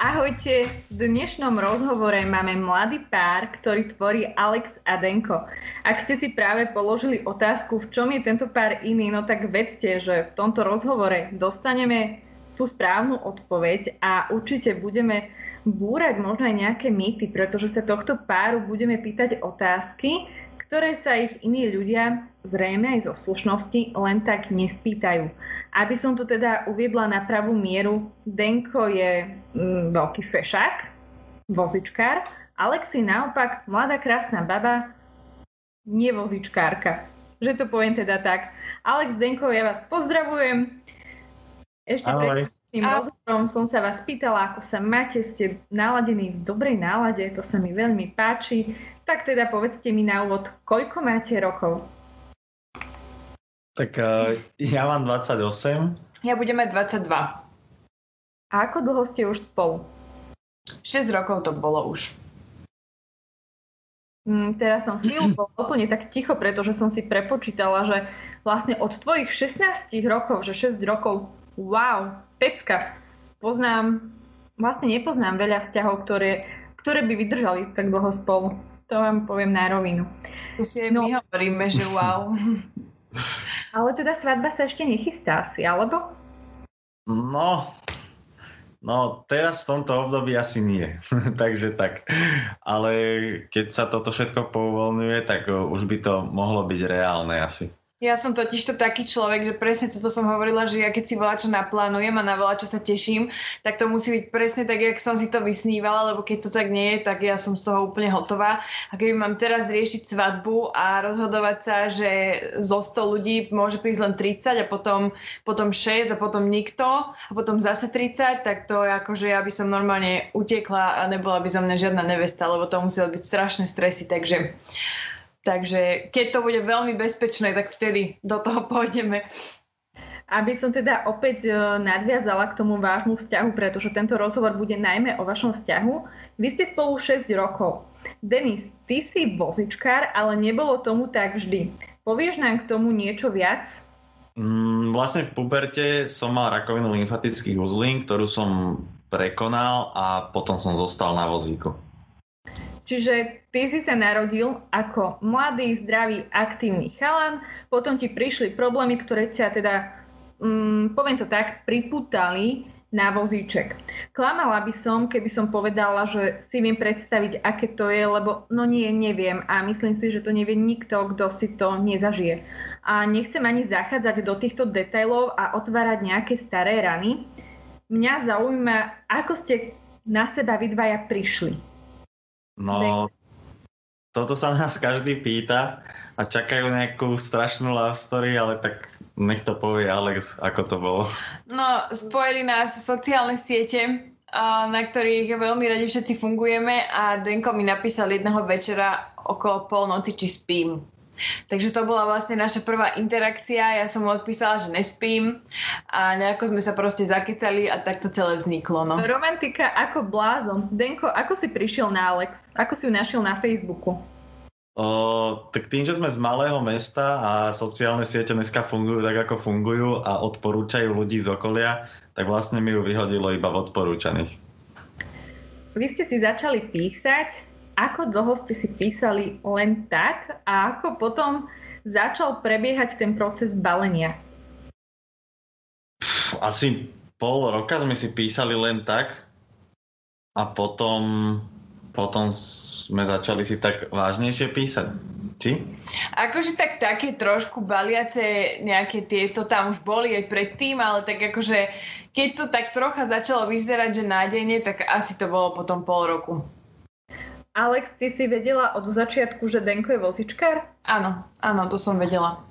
Ahojte, v dnešnom rozhovore máme mladý pár, ktorý tvorí Alex a Denko. Ak ste si práve položili otázku, v čom je tento pár iný, no tak vedzte, že v tomto rozhovore dostaneme tú správnu odpoveď a určite budeme búrať možno aj nejaké mýty, pretože sa tohto páru budeme pýtať otázky, ktoré sa ich iní ľudia, zrejme aj zo slušnosti, len tak nespýtajú. Aby som to teda uviedla na pravú mieru, Denko je mm, veľký fešák, vozičkár, Alexi naopak mladá krásna baba, nie vozičkárka. Že to poviem teda tak. Alex Denko, ja vás pozdravujem. Ešte pred tým rozhovorom som sa vás pýtala, ako sa máte, ste naladení v dobrej nálade, to sa mi veľmi páči. Tak teda povedzte mi na úvod, koľko máte rokov? Tak uh, ja mám 28. Ja budem mať 22. A ako dlho ste už spolu? 6 rokov to bolo už. Mm, teraz som chvíľu bol úplne tak ticho, pretože som si prepočítala, že vlastne od tvojich 16 rokov, že 6 rokov, wow, pecka. Poznám, vlastne nepoznám veľa vzťahov, ktoré, ktoré by vydržali tak dlho spolu. To vám poviem na rovinu. To si no. my hovoríme, že wow. Ale teda svadba sa ešte nechystá asi, alebo? No, no teraz v tomto období asi nie. Takže tak. Ale keď sa toto všetko pouvoľňuje, tak už by to mohlo byť reálne asi. Ja som totiž to taký človek, že presne toto som hovorila, že ja keď si čo naplánujem a na čo sa teším, tak to musí byť presne tak, jak som si to vysnívala, lebo keď to tak nie je, tak ja som z toho úplne hotová. A keby mám teraz riešiť svadbu a rozhodovať sa, že zo 100 ľudí môže prísť len 30 a potom, potom 6 a potom nikto a potom zase 30, tak to je ako, že ja by som normálne utekla a nebola by za mňa žiadna nevesta, lebo to muselo byť strašné stresy, takže Takže keď to bude veľmi bezpečné, tak vtedy do toho pôjdeme. Aby som teda opäť e, nadviazala k tomu vášmu vzťahu, pretože tento rozhovor bude najmä o vašom vzťahu. Vy ste spolu 6 rokov. Denis, ty si vozičkár, ale nebolo tomu tak vždy. Povieš nám k tomu niečo viac? Mm, vlastne v puberte som mal rakovinu lymfatických uzlín, ktorú som prekonal a potom som zostal na vozíku. Čiže ty si sa narodil ako mladý, zdravý, aktívny chalan, potom ti prišli problémy, ktoré ťa teda, um, poviem to tak, priputali na vozíček. Klamala by som, keby som povedala, že si viem predstaviť, aké to je, lebo no nie, neviem a myslím si, že to nevie nikto, kto si to nezažije. A nechcem ani zachádzať do týchto detailov a otvárať nejaké staré rany. Mňa zaujíma, ako ste na seba vy dvaja prišli. No, toto sa nás každý pýta a čakajú nejakú strašnú love story, ale tak nech to povie Alex, ako to bolo. No, spojili nás sociálne siete, na ktorých veľmi radi všetci fungujeme a Denko mi napísal jedného večera okolo polnoci, či spím. Takže to bola vlastne naša prvá interakcia. Ja som mu odpísala, že nespím a nejako sme sa proste zakecali a tak to celé vzniklo. No. Romantika ako blázon. Denko, ako si prišiel na Alex? Ako si ju našiel na Facebooku? O, tak tým, že sme z malého mesta a sociálne siete dneska fungujú tak, ako fungujú a odporúčajú ľudí z okolia, tak vlastne mi ju vyhodilo iba v odporúčaných. Vy ste si začali písať ako dlho ste si písali len tak a ako potom začal prebiehať ten proces balenia? Asi pol roka sme si písali len tak a potom, potom sme začali si tak vážnejšie písať. Či? Akože tak také trošku baliace nejaké tieto tam už boli aj predtým, ale tak akože keď to tak trocha začalo vyzerať, že nádejne, tak asi to bolo potom pol roku. Alex, ty si vedela od začiatku, že Denko je vozičkár? Áno, áno, to som vedela.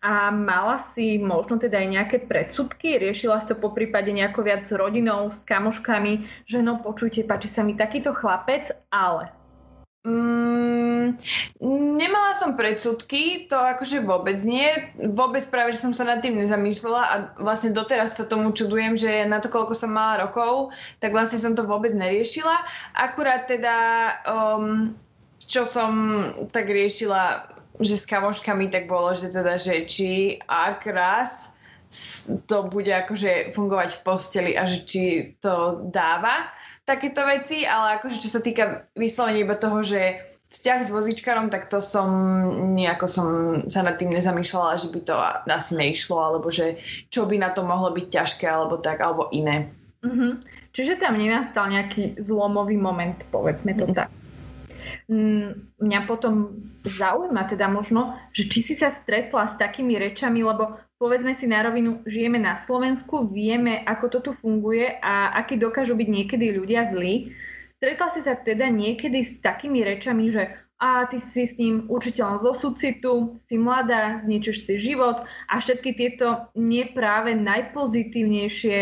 A mala si možno teda aj nejaké predsudky? Riešila si to po prípade nejako viac s rodinou, s kamoškami, že no počujte, páči sa mi takýto chlapec, ale Mm, nemala som predsudky, to akože vôbec nie. Vôbec práve, že som sa nad tým nezamýšľala a vlastne doteraz sa tomu čudujem, že na to, koľko som mala rokov, tak vlastne som to vôbec neriešila. Akurát teda, um, čo som tak riešila, že s kamoškami, tak bolo, že teda, že či ak raz to bude akože fungovať v posteli a že či to dáva takéto veci, ale akože čo sa týka vyslovene iba toho, že vzťah s vozičkarom, tak to som nejako som sa nad tým nezamýšľala, že by to asi neišlo, alebo že čo by na to mohlo byť ťažké, alebo tak, alebo iné. Mm-hmm. Čiže tam nenastal nejaký zlomový moment, povedzme to tak. Mm, mňa potom zaujíma teda možno, že či si sa stretla s takými rečami, lebo povedzme si na rovinu, žijeme na Slovensku, vieme, ako to tu funguje a akí dokážu byť niekedy ľudia zlí. Stretla si sa teda niekedy s takými rečami, že a ty si s ním učiteľom zo sucitu, si mladá, zničíš si život a všetky tieto nepráve najpozitívnejšie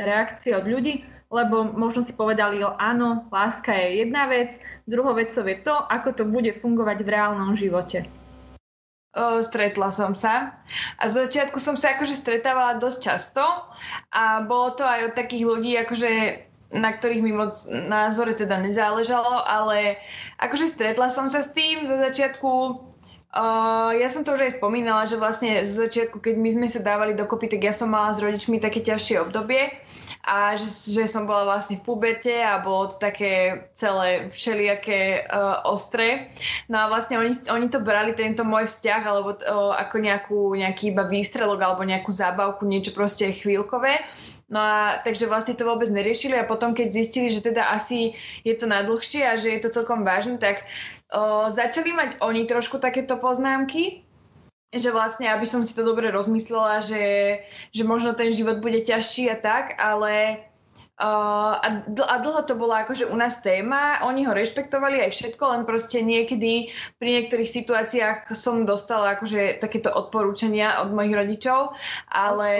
reakcie od ľudí, lebo možno si povedali, áno, láska je jedna vec, druhou vecou je to, ako to bude fungovať v reálnom živote. O, stretla som sa. A z začiatku som sa akože stretávala dosť často a bolo to aj od takých ľudí, akože na ktorých mi moc názore teda nezáležalo, ale akože stretla som sa s tým zo začiatku Ja som to už aj spomínala, že vlastne z začiatku, keď my sme sa dávali dokopy, tak ja som mala s rodičmi také ťažšie obdobie a že, že som bola vlastne v puberte a bolo to také celé všelijaké uh, ostré. No a vlastne oni, oni to brali, tento môj vzťah, alebo uh, ako nejakú, nejaký iba výstrelok alebo nejakú zábavku, niečo proste chvíľkové. No a takže vlastne to vôbec neriešili a potom, keď zistili, že teda asi je to nadlhšie a že je to celkom vážne, tak o, začali mať oni trošku takéto poznámky, že vlastne, aby som si to dobre rozmyslela, že, že možno ten život bude ťažší a tak, ale Uh, a, dl- a dlho to bola akože u nás téma, oni ho rešpektovali aj všetko, len proste niekedy pri niektorých situáciách som dostala akože takéto odporúčania od mojich rodičov, ale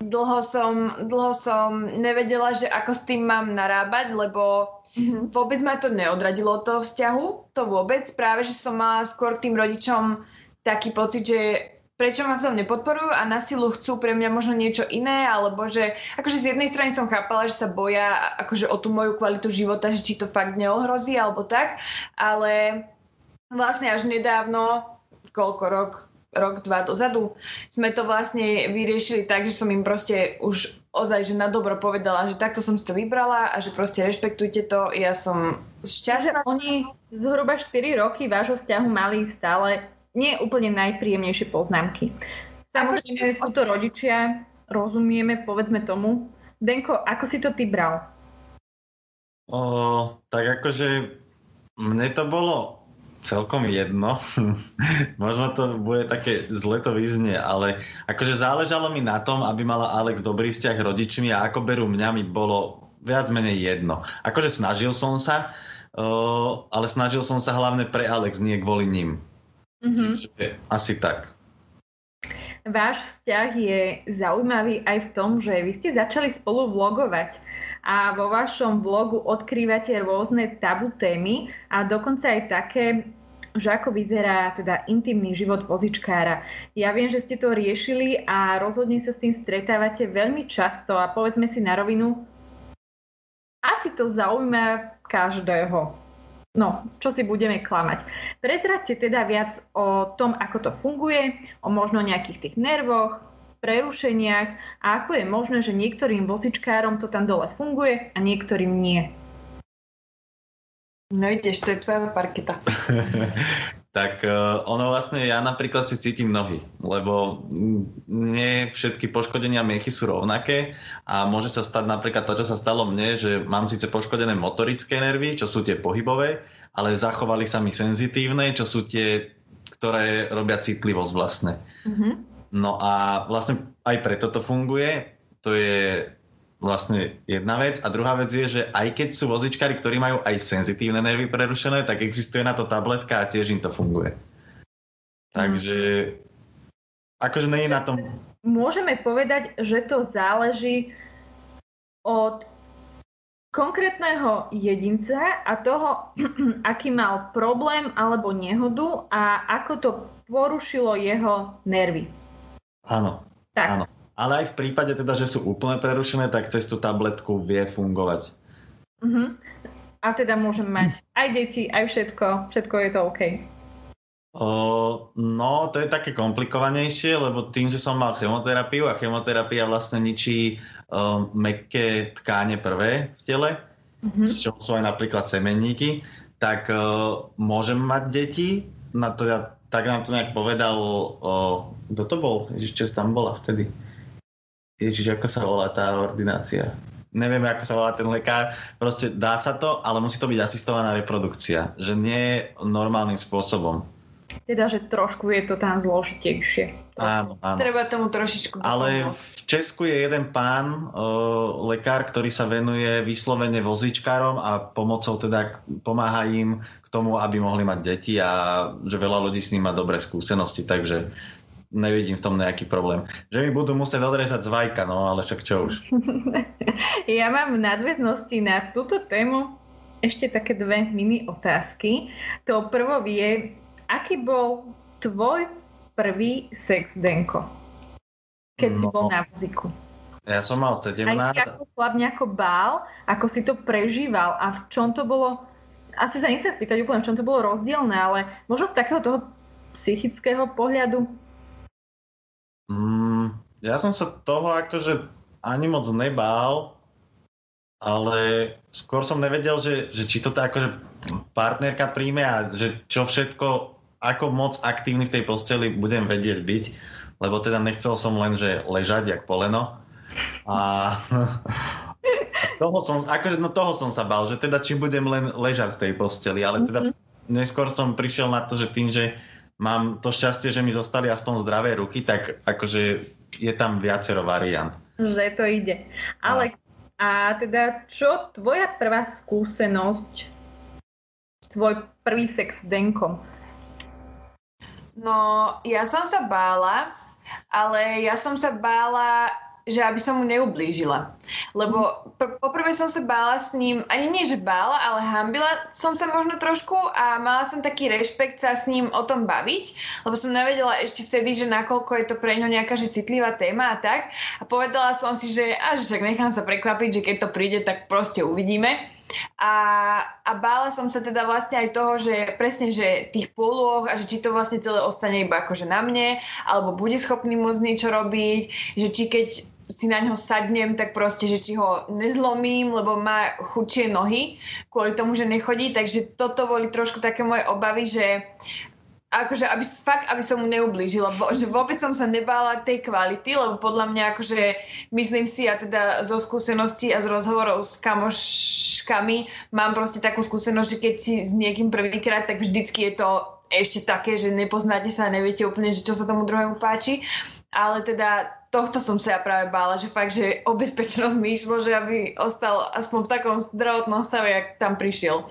dlho som, dlho som nevedela, že ako s tým mám narábať, lebo mm-hmm. vôbec ma to neodradilo od toho vzťahu, to vôbec, práve, že som mala skôr tým rodičom taký pocit, že prečo ma v tom nepodporujú a na silu chcú pre mňa možno niečo iné, alebo že akože z jednej strany som chápala, že sa boja akože o tú moju kvalitu života, že či to fakt neohrozí alebo tak, ale vlastne až nedávno, koľko rok, rok, dva dozadu, sme to vlastne vyriešili tak, že som im proste už ozaj, že na dobro povedala, že takto som si to vybrala a že proste rešpektujte to, ja som šťastná. Oni zhruba 4 roky vášho vzťahu mali stále nie úplne najpríjemnejšie poznámky. Samozrejme sú to rodičia, rozumieme, povedzme tomu. Denko, ako si to ty bral? O, tak akože mne to bolo celkom jedno. Možno to bude také zle to vyznie, ale akože záležalo mi na tom, aby mala Alex dobrý vzťah rodičmi a ako berú mňa mi bolo viac menej jedno. Akože snažil som sa, uh, ale snažil som sa hlavne pre Alex, nie kvôli ním. Mm-hmm. Čiže asi tak. Váš vzťah je zaujímavý aj v tom, že vy ste začali spolu vlogovať a vo vašom vlogu odkrývate rôzne tabu témy a dokonca aj také, že ako vyzerá teda intimný život vozičkára. Ja viem, že ste to riešili a rozhodne sa s tým stretávate veľmi často a povedzme si na rovinu, asi to zaujíma každého. No, čo si budeme klamať. Prezradte teda viac o tom, ako to funguje, o možno nejakých tých nervoch, prerušeniach a ako je možné, že niektorým vozičkárom to tam dole funguje a niektorým nie. No ideš, to je tvoja parketa. tak uh, ono vlastne, ja napríklad si cítim nohy, lebo nie všetky poškodenia miechy sú rovnaké a môže sa stať napríklad to, čo sa stalo mne, že mám síce poškodené motorické nervy, čo sú tie pohybové, ale zachovali sa mi senzitívne, čo sú tie, ktoré robia citlivosť vlastne. Mm-hmm. No a vlastne aj preto to funguje. To je vlastne jedna vec. A druhá vec je, že aj keď sú vozičkári, ktorí majú aj senzitívne nervy prerušené, tak existuje na to tabletka a tiež im to funguje. Takže akože nie je na tom... Môžeme povedať, že to záleží od konkrétneho jedinca a toho, aký mal problém alebo nehodu a ako to porušilo jeho nervy. Áno. Tak. Áno. Ale aj v prípade teda, že sú úplne prerušené, tak cez tú tabletku vie fungovať. Uh-huh. A teda môžem mať aj deti, aj všetko. Všetko je to OK. O, no, to je také komplikovanejšie, lebo tým, že som mal chemoterapiu a chemoterapia vlastne ničí o, mekké tkáne prvé v tele, mm-hmm. z čoho sú aj napríklad semenníky, tak o, môžem mať deti. Na to, ja, tak nám to nejak povedal, o, kto to bol? Ježiš, čo tam bola vtedy? Ježiš, ako sa volá tá ordinácia? neviem, ako sa volá ten lekár, proste dá sa to, ale musí to byť asistovaná reprodukcia, že nie normálnym spôsobom. Teda, že trošku je to tam zložitejšie. Áno, áno. Treba tomu trošičku Ale v Česku je jeden pán, o, lekár, ktorý sa venuje vyslovene vozičkárom a pomocou teda pomáha im k tomu, aby mohli mať deti a že veľa ľudí s ním má dobré skúsenosti, takže nevidím v tom nejaký problém. Že mi budú musieť odrezať z vajka, no ale však čo už. ja mám v nadväznosti na túto tému ešte také dve mini otázky. To prvo je, aký bol tvoj prvý sex, Denko? Keď no. si bol na muziku. Ja som mal 17. Aj si ako chlap nejako bál, ako si to prežíval a v čom to bolo, asi sa nechcem spýtať úplne, v čom to bolo rozdielne, ale možno z takého toho psychického pohľadu Mm, ja som sa toho akože ani moc nebál, ale skôr som nevedel, že, že či to tá akože partnerka príjme a že čo všetko, ako moc aktívny v tej posteli budem vedieť byť, lebo teda nechcel som len, že ležať jak poleno. A toho som, akože no toho som sa bál, že teda či budem len ležať v tej posteli, ale teda mm-hmm. neskôr som prišiel na to, že tým, že mám to šťastie, že mi zostali aspoň zdravé ruky, tak akože je tam viacero variant. Že to ide. Ale a teda čo tvoja prvá skúsenosť, tvoj prvý sex s Denkom? No, ja som sa bála, ale ja som sa bála že aby som mu neublížila. Lebo pr- poprvé som sa bála s ním, ani nie, že bála, ale hambila som sa možno trošku a mala som taký rešpekt sa s ním o tom baviť, lebo som nevedela ešte vtedy, že nakoľko je to pre ňo nejaká že citlivá téma a tak. A povedala som si, že až však nechám sa prekvapiť, že keď to príde, tak proste uvidíme. A, a bála som sa teda vlastne aj toho, že presne, že tých pôloh a že či to vlastne celé ostane iba akože na mne, alebo bude schopný môcť niečo robiť, že či keď si na ňo sadnem, tak proste, že či ho nezlomím, lebo má chudšie nohy kvôli tomu, že nechodí. Takže toto boli trošku také moje obavy, že akože aby, fakt, aby som mu neublížila, bo, že vôbec som sa nebála tej kvality, lebo podľa mňa akože myslím si, a teda zo skúseností a z rozhovorov s kamoškami mám proste takú skúsenosť, že keď si s niekým prvýkrát, tak vždycky je to ešte také, že nepoznáte sa a neviete úplne, že čo sa tomu druhému páči. Ale teda tohto som sa ja práve bála, že fakt, že o bezpečnosť mi išlo, že aby ostal aspoň v takom zdravotnom stave, jak tam prišiel.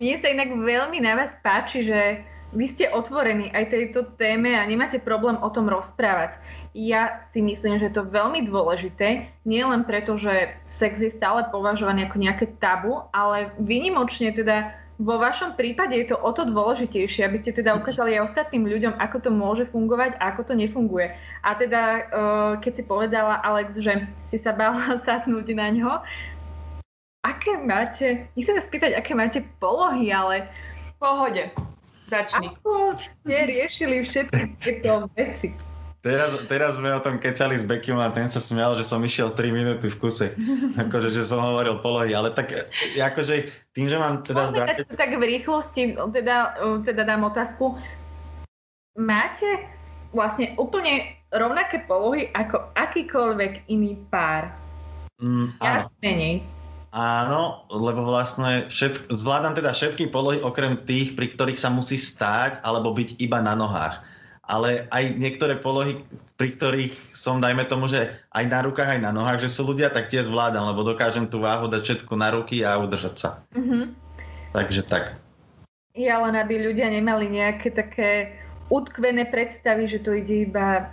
Mne sa inak veľmi na vás páči, že vy ste otvorení aj tejto téme a nemáte problém o tom rozprávať. Ja si myslím, že je to veľmi dôležité, nie len preto, že sex je stále považovaný ako nejaké tabu, ale vynimočne teda vo vašom prípade je to o to dôležitejšie, aby ste teda ukázali aj ostatným ľuďom, ako to môže fungovať a ako to nefunguje. A teda, eh, keď si povedala Alex, že si sa bála sadnúť na ňo, aké máte, nechcem sa spýtať, aké máte polohy, ale... Pohode, začni. Ako ste riešili všetky tieto veci? Teraz, teraz sme o tom kecali s Bekim a ten sa smial, že som išiel 3 minúty v kuse. akože, že som hovoril polohy, ale tak akože tým, že mám teda zdravie... Tak, tak v rýchlosti teda, teda dám otázku. Máte vlastne úplne rovnaké polohy ako akýkoľvek iný pár? Mm, áno. Áno, lebo vlastne všetk, zvládam teda všetky polohy okrem tých, pri ktorých sa musí stáť alebo byť iba na nohách ale aj niektoré polohy, pri ktorých som, dajme tomu, že aj na rukách, aj na nohách, že sú ľudia, tak tie zvládam, lebo dokážem tú váhu dať všetku na ruky a udržať sa. Mm-hmm. Takže tak. Ja len aby ľudia nemali nejaké také utkvené predstavy, že to ide iba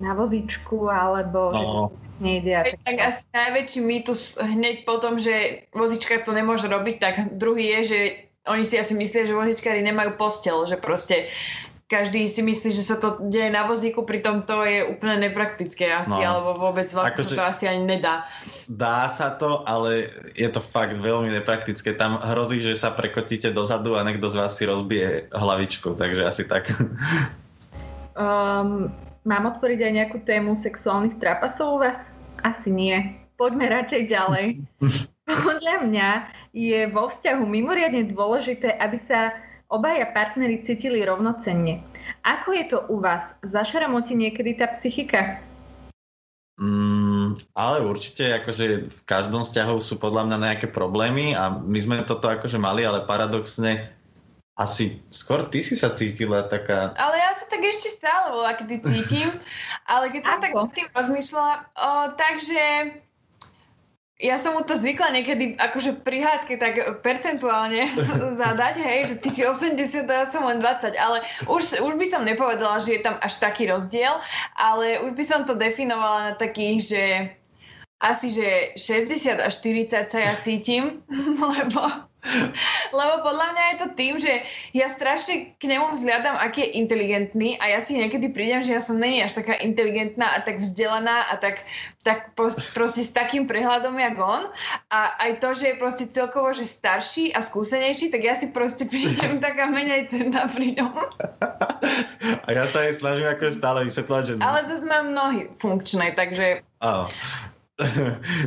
na vozíčku, alebo no. že to nejde. A tak, tak asi najväčší mýtus hneď po tom, že vozičkár to nemôže robiť, tak druhý je, že oni si asi myslia, že vozičkári nemajú postel, že proste každý si myslí, že sa to deje na vozíku, pritom to je úplne nepraktické asi, no. alebo vôbec vlastne Akože- to asi ani nedá. Dá sa to, ale je to fakt veľmi nepraktické. Tam hrozí, že sa prekotíte dozadu a niekto z vás si rozbije hlavičku, takže asi tak. Um, mám otvoriť aj nejakú tému sexuálnych trapasov u vás? Asi nie. Poďme radšej ďalej. Podľa mňa je vo vzťahu mimoriadne dôležité, aby sa obaja partnery cítili rovnocenne. Ako je to u vás? Zašramotí niekedy tá psychika? Mm, ale určite akože v každom vzťahu sú podľa mňa nejaké problémy a my sme toto akože mali, ale paradoxne asi skôr ty si sa cítila taká... Ale ja sa tak ešte stále volá, kedy cítim, ale keď som tak Ako? nad tým rozmýšľala, o, takže ja som mu to zvykla niekedy akože pri hádke tak percentuálne zadať, hej, že ty si 80 a ja som len 20, ale už, už by som nepovedala, že je tam až taký rozdiel, ale už by som to definovala na takých, že asi, že 60 až 40 sa ja cítim, lebo lebo podľa mňa je to tým, že ja strašne k nemu vzhľadám, aký je inteligentný a ja si niekedy prídem, že ja som není až taká inteligentná a tak vzdelaná a tak, tak proste s takým prehľadom jak on. A aj to, že je proste celkovo že starší a skúsenejší, tak ja si proste prídem taká menej cenná pri ňom. A ja sa jej snažím ako stále vysvetľovať, že... Ale zase mám nohy funkčné, takže Áno. ja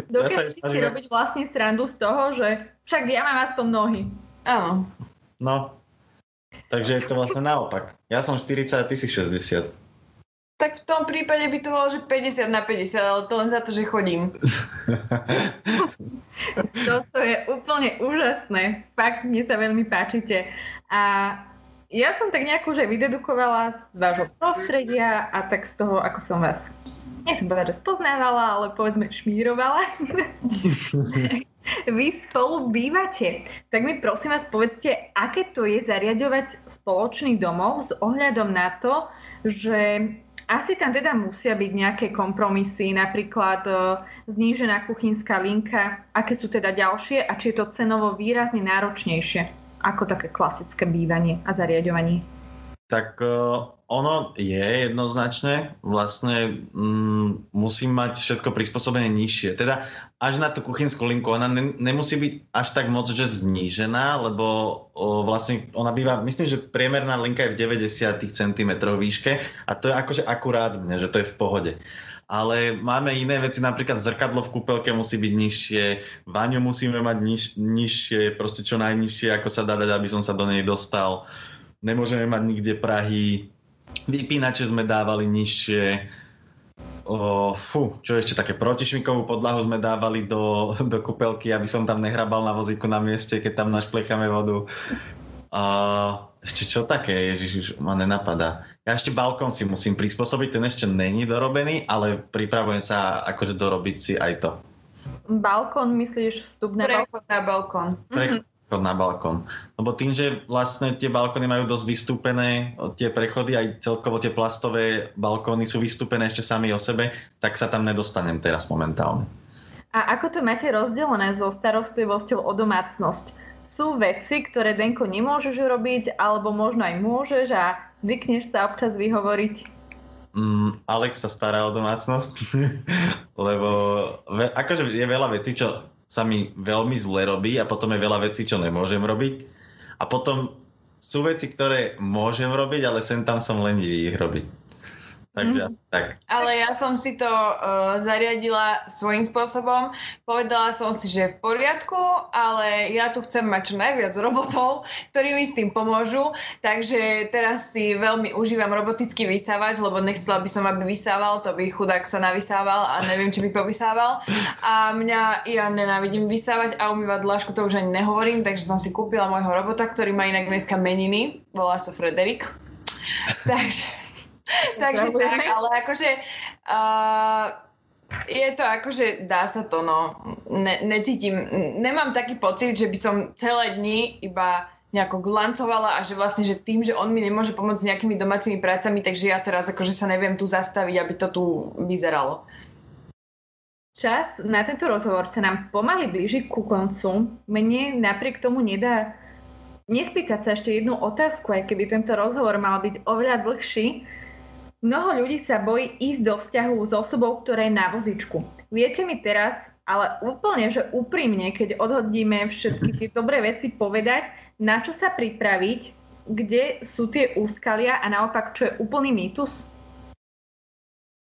Dokážete si snažím... robiť vlastne srandu z toho, že však ja mám aspoň nohy. áno. No. Takže je to vlastne naopak. Ja som 40 a ty si 60. Tak v tom prípade by to bolo, že 50 na 50, ale to len za to, že chodím. Toto je úplne úžasné. Fakt, mne sa veľmi páčite. A ja som tak nejako už aj vydedukovala z vášho prostredia a tak z toho, ako som vás nechcem povedať, že spoznávala, ale povedzme šmírovala. Vy spolu bývate. Tak mi prosím vás povedzte, aké to je zariadovať spoločný domov s ohľadom na to, že asi tam teda musia byť nejaké kompromisy, napríklad e, znížená kuchynská linka, aké sú teda ďalšie a či je to cenovo výrazne náročnejšie ako také klasické bývanie a zariadovanie. Tak uh, ono je jednoznačne, vlastne mm, musí mať všetko prispôsobené nižšie. Teda až na tú kuchynskú linku, ona ne, nemusí byť až tak moc, že znížená, lebo o, vlastne ona býva, myslím, že priemerná linka je v 90 cm výške a to je akože akurátne, že to je v pohode. Ale máme iné veci, napríklad zrkadlo v kúpelke musí byť nižšie, vaňu musíme mať niž, nižšie, proste čo najnižšie, ako sa dá dať, aby som sa do nej dostal. Nemôžeme mať nikde Prahy, vypínače sme dávali nižšie, O, fú, čo ešte také protišmikovú podlahu sme dávali do, do kúpelky, aby som tam nehrabal na vozíku na mieste, keď tam našplecháme vodu. A ešte čo také, ježiš, už ma nenapadá. Ja ešte balkón si musím prispôsobiť, ten ešte není dorobený, ale pripravujem sa akože dorobiť si aj to. Balkón, myslíš, vstup na balkón? Prechod na balkón. Prechod na balkón. Lebo tým, že vlastne tie balkóny majú dosť vystúpené, tie prechody, aj celkovo tie plastové balkóny sú vystúpené ešte sami o sebe, tak sa tam nedostanem teraz momentálne. A ako to máte rozdelené so starostlivosťou o domácnosť? Sú veci, ktoré Denko nemôžeš robiť, alebo možno aj môžeš a zvykneš sa občas vyhovoriť? Mm, Alex sa stará o domácnosť, lebo ve, akože je veľa vecí, čo sa mi veľmi zle robí a potom je veľa vecí, čo nemôžem robiť. A potom sú veci, ktoré môžem robiť, ale sem tam som lenivý ich robiť. Takže Mhm. asi tak. Ale ja som si to uh, zariadila svojím spôsobom. Povedala som si, že je v poriadku, ale ja tu chcem mať čo najviac robotov, ktorí mi s tým pomôžu. Takže teraz si veľmi užívam robotický vysávač, lebo nechcela by som, aby vysával, to by chudák sa navysával a neviem, či by povysával. A mňa, ja nenávidím vysávať a umývať dlažku, to už ani nehovorím, takže som si kúpila môjho robota, ktorý má inak dneska meniny, volá sa Frederik. takže... Takže tak, ale akože uh, je to akože, dá sa to, no, ne, necítim, nemám taký pocit, že by som celé dni iba nejako glancovala a že vlastne, že tým, že on mi nemôže pomôcť s nejakými domácimi prácami, takže ja teraz akože sa neviem tu zastaviť, aby to tu vyzeralo. Čas na tento rozhovor sa nám pomaly blíži ku koncu. Mne napriek tomu nedá nespýtať sa ešte jednu otázku, aj keby tento rozhovor mal byť oveľa dlhší. Mnoho ľudí sa bojí ísť do vzťahu s osobou, ktorá je na vozičku. Viete mi teraz, ale úplne, že úprimne, keď odhodíme všetky tie dobré veci povedať, na čo sa pripraviť, kde sú tie úskalia a naopak, čo je úplný mýtus?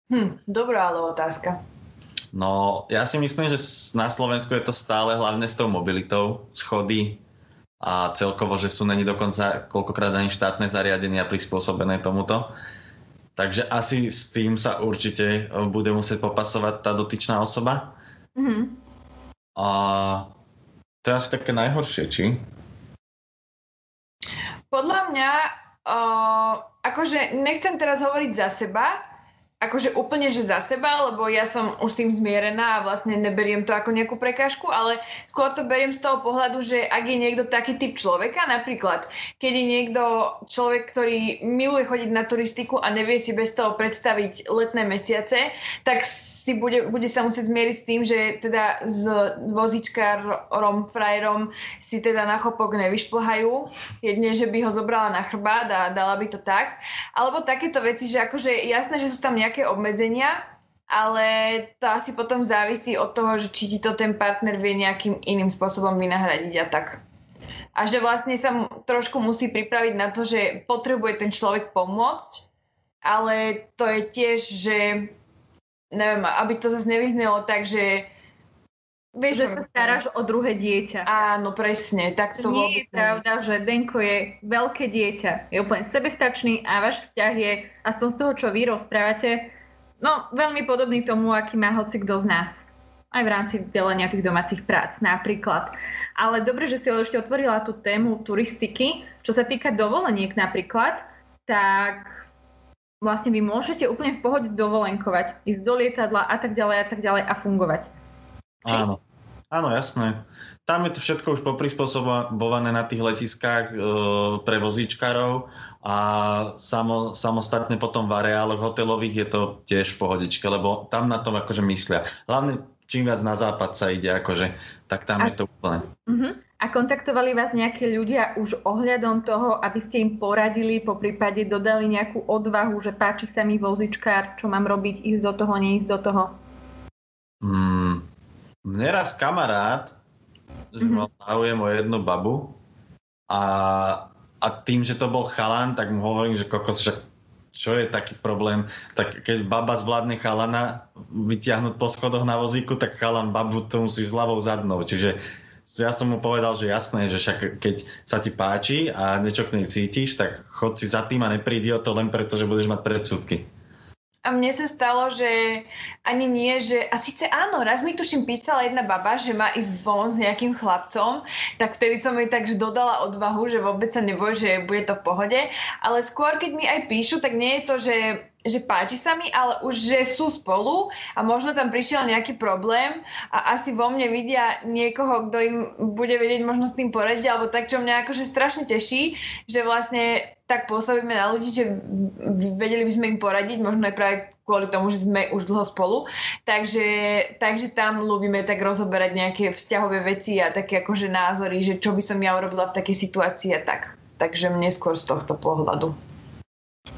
Hm, dobrá ale otázka. No, ja si myslím, že na Slovensku je to stále hlavne s tou mobilitou, schody a celkovo, že sú není dokonca koľkokrát ani štátne zariadenia prispôsobené tomuto. Takže asi s tým sa určite bude musieť popasovať tá dotyčná osoba. Mm-hmm. A to je asi také najhoršie, či? Podľa mňa, uh, akože nechcem teraz hovoriť za seba, akože úplne, že za seba, lebo ja som už tým zmierená a vlastne neberiem to ako nejakú prekážku, ale skôr to beriem z toho pohľadu, že ak je niekto taký typ človeka, napríklad, keď je niekto človek, ktorý miluje chodiť na turistiku a nevie si bez toho predstaviť letné mesiace, tak si bude, bude sa musieť zmieriť s tým, že teda s vozičkárom, frajerom si teda na chopok nevyšplhajú, jedne, že by ho zobrala na chrbát a dala by to tak. Alebo takéto veci, že akože jasné, že sú tam nejaké nejaké obmedzenia, ale to asi potom závisí od toho, že či ti to ten partner vie nejakým iným spôsobom vynahradiť a tak. A že vlastne sa trošku musí pripraviť na to, že potrebuje ten človek pomôcť, ale to je tiež, že neviem, aby to zase nevyznelo tak, že Vieš, že sa staráš o druhé dieťa. Áno, presne. Tak to Nie je pravda, že Denko je veľké dieťa. Je úplne sebestačný a váš vzťah je, aspoň z toho, čo vy rozprávate, no veľmi podobný tomu, aký má hoci kto z nás. Aj v rámci delenia tých domácich prác napríklad. Ale dobre, že si ešte otvorila tú tému turistiky. Čo sa týka dovoleniek napríklad, tak vlastne vy môžete úplne v pohode dovolenkovať, ísť do lietadla a tak ďalej a tak ďalej a fungovať. Áno, áno, jasné. Tam je to všetko už poprispôsobované na tých letiskách e, pre vozíčkarov a samo, samostatne potom v areáloch hotelových je to tiež v pohodičke, lebo tam na tom akože myslia. Hlavne čím viac na západ sa ide, akože, tak tam a, je to úplne. Uh-huh. A kontaktovali vás nejakí ľudia už ohľadom toho, aby ste im poradili, po prípade dodali nejakú odvahu, že páči sa mi vozičkár, čo mám robiť, ísť do toho, neísť do toho? Hmm, mne raz kamarát, že mm-hmm. mal záujem o jednu babu a, a tým, že to bol chalan, tak mu hovorím, že kokos, že čo je taký problém, tak keď baba zvládne chalana vyťahnuť po schodoch na vozíku, tak chalan babu to musí zľavou zadnou. Čiže ja som mu povedal, že jasné, že však keď sa ti páči a niečo k nej cítiš, tak chod si za tým a neprídi o to len preto, že budeš mať predsudky. A mne sa stalo, že ani nie, že... A síce áno, raz mi tuším písala jedna baba, že má ísť von s nejakým chlapcom, tak vtedy som jej tak dodala odvahu, že vôbec sa neboj, že bude to v pohode. Ale skôr, keď mi aj píšu, tak nie je to, že že páči sa mi, ale už, že sú spolu a možno tam prišiel nejaký problém a asi vo mne vidia niekoho, kto im bude vedieť možno s tým poradiť, alebo tak, čo mňa akože strašne teší, že vlastne tak pôsobíme na ľudí, že vedeli by sme im poradiť, možno aj práve kvôli tomu, že sme už dlho spolu. Takže, takže tam ľúbime tak rozoberať nejaké vzťahové veci a také akože názory, že čo by som ja urobila v takej situácii a tak. Takže mne skôr z tohto pohľadu.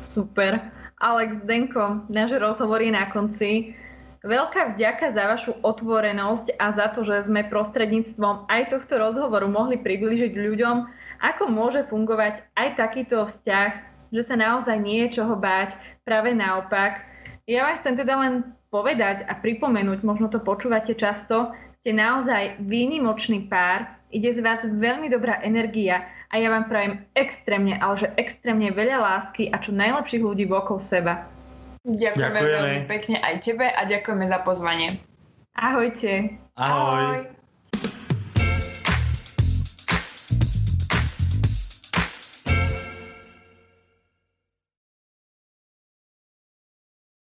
Super. Alex Denko, náš rozhovor je na konci. Veľká vďaka za vašu otvorenosť a za to, že sme prostredníctvom aj tohto rozhovoru mohli priblížiť ľuďom, ako môže fungovať aj takýto vzťah, že sa naozaj nie je čoho báť, práve naopak. Ja vám chcem teda len povedať a pripomenúť, možno to počúvate často, ste naozaj výnimočný pár, ide z vás veľmi dobrá energia a ja vám prajem extrémne, ale že extrémne veľa lásky a čo najlepších ľudí okolo seba. Ďakujeme, ďakujeme veľmi pekne aj tebe a ďakujeme za pozvanie. Ahojte. Ahoj. Ahoj.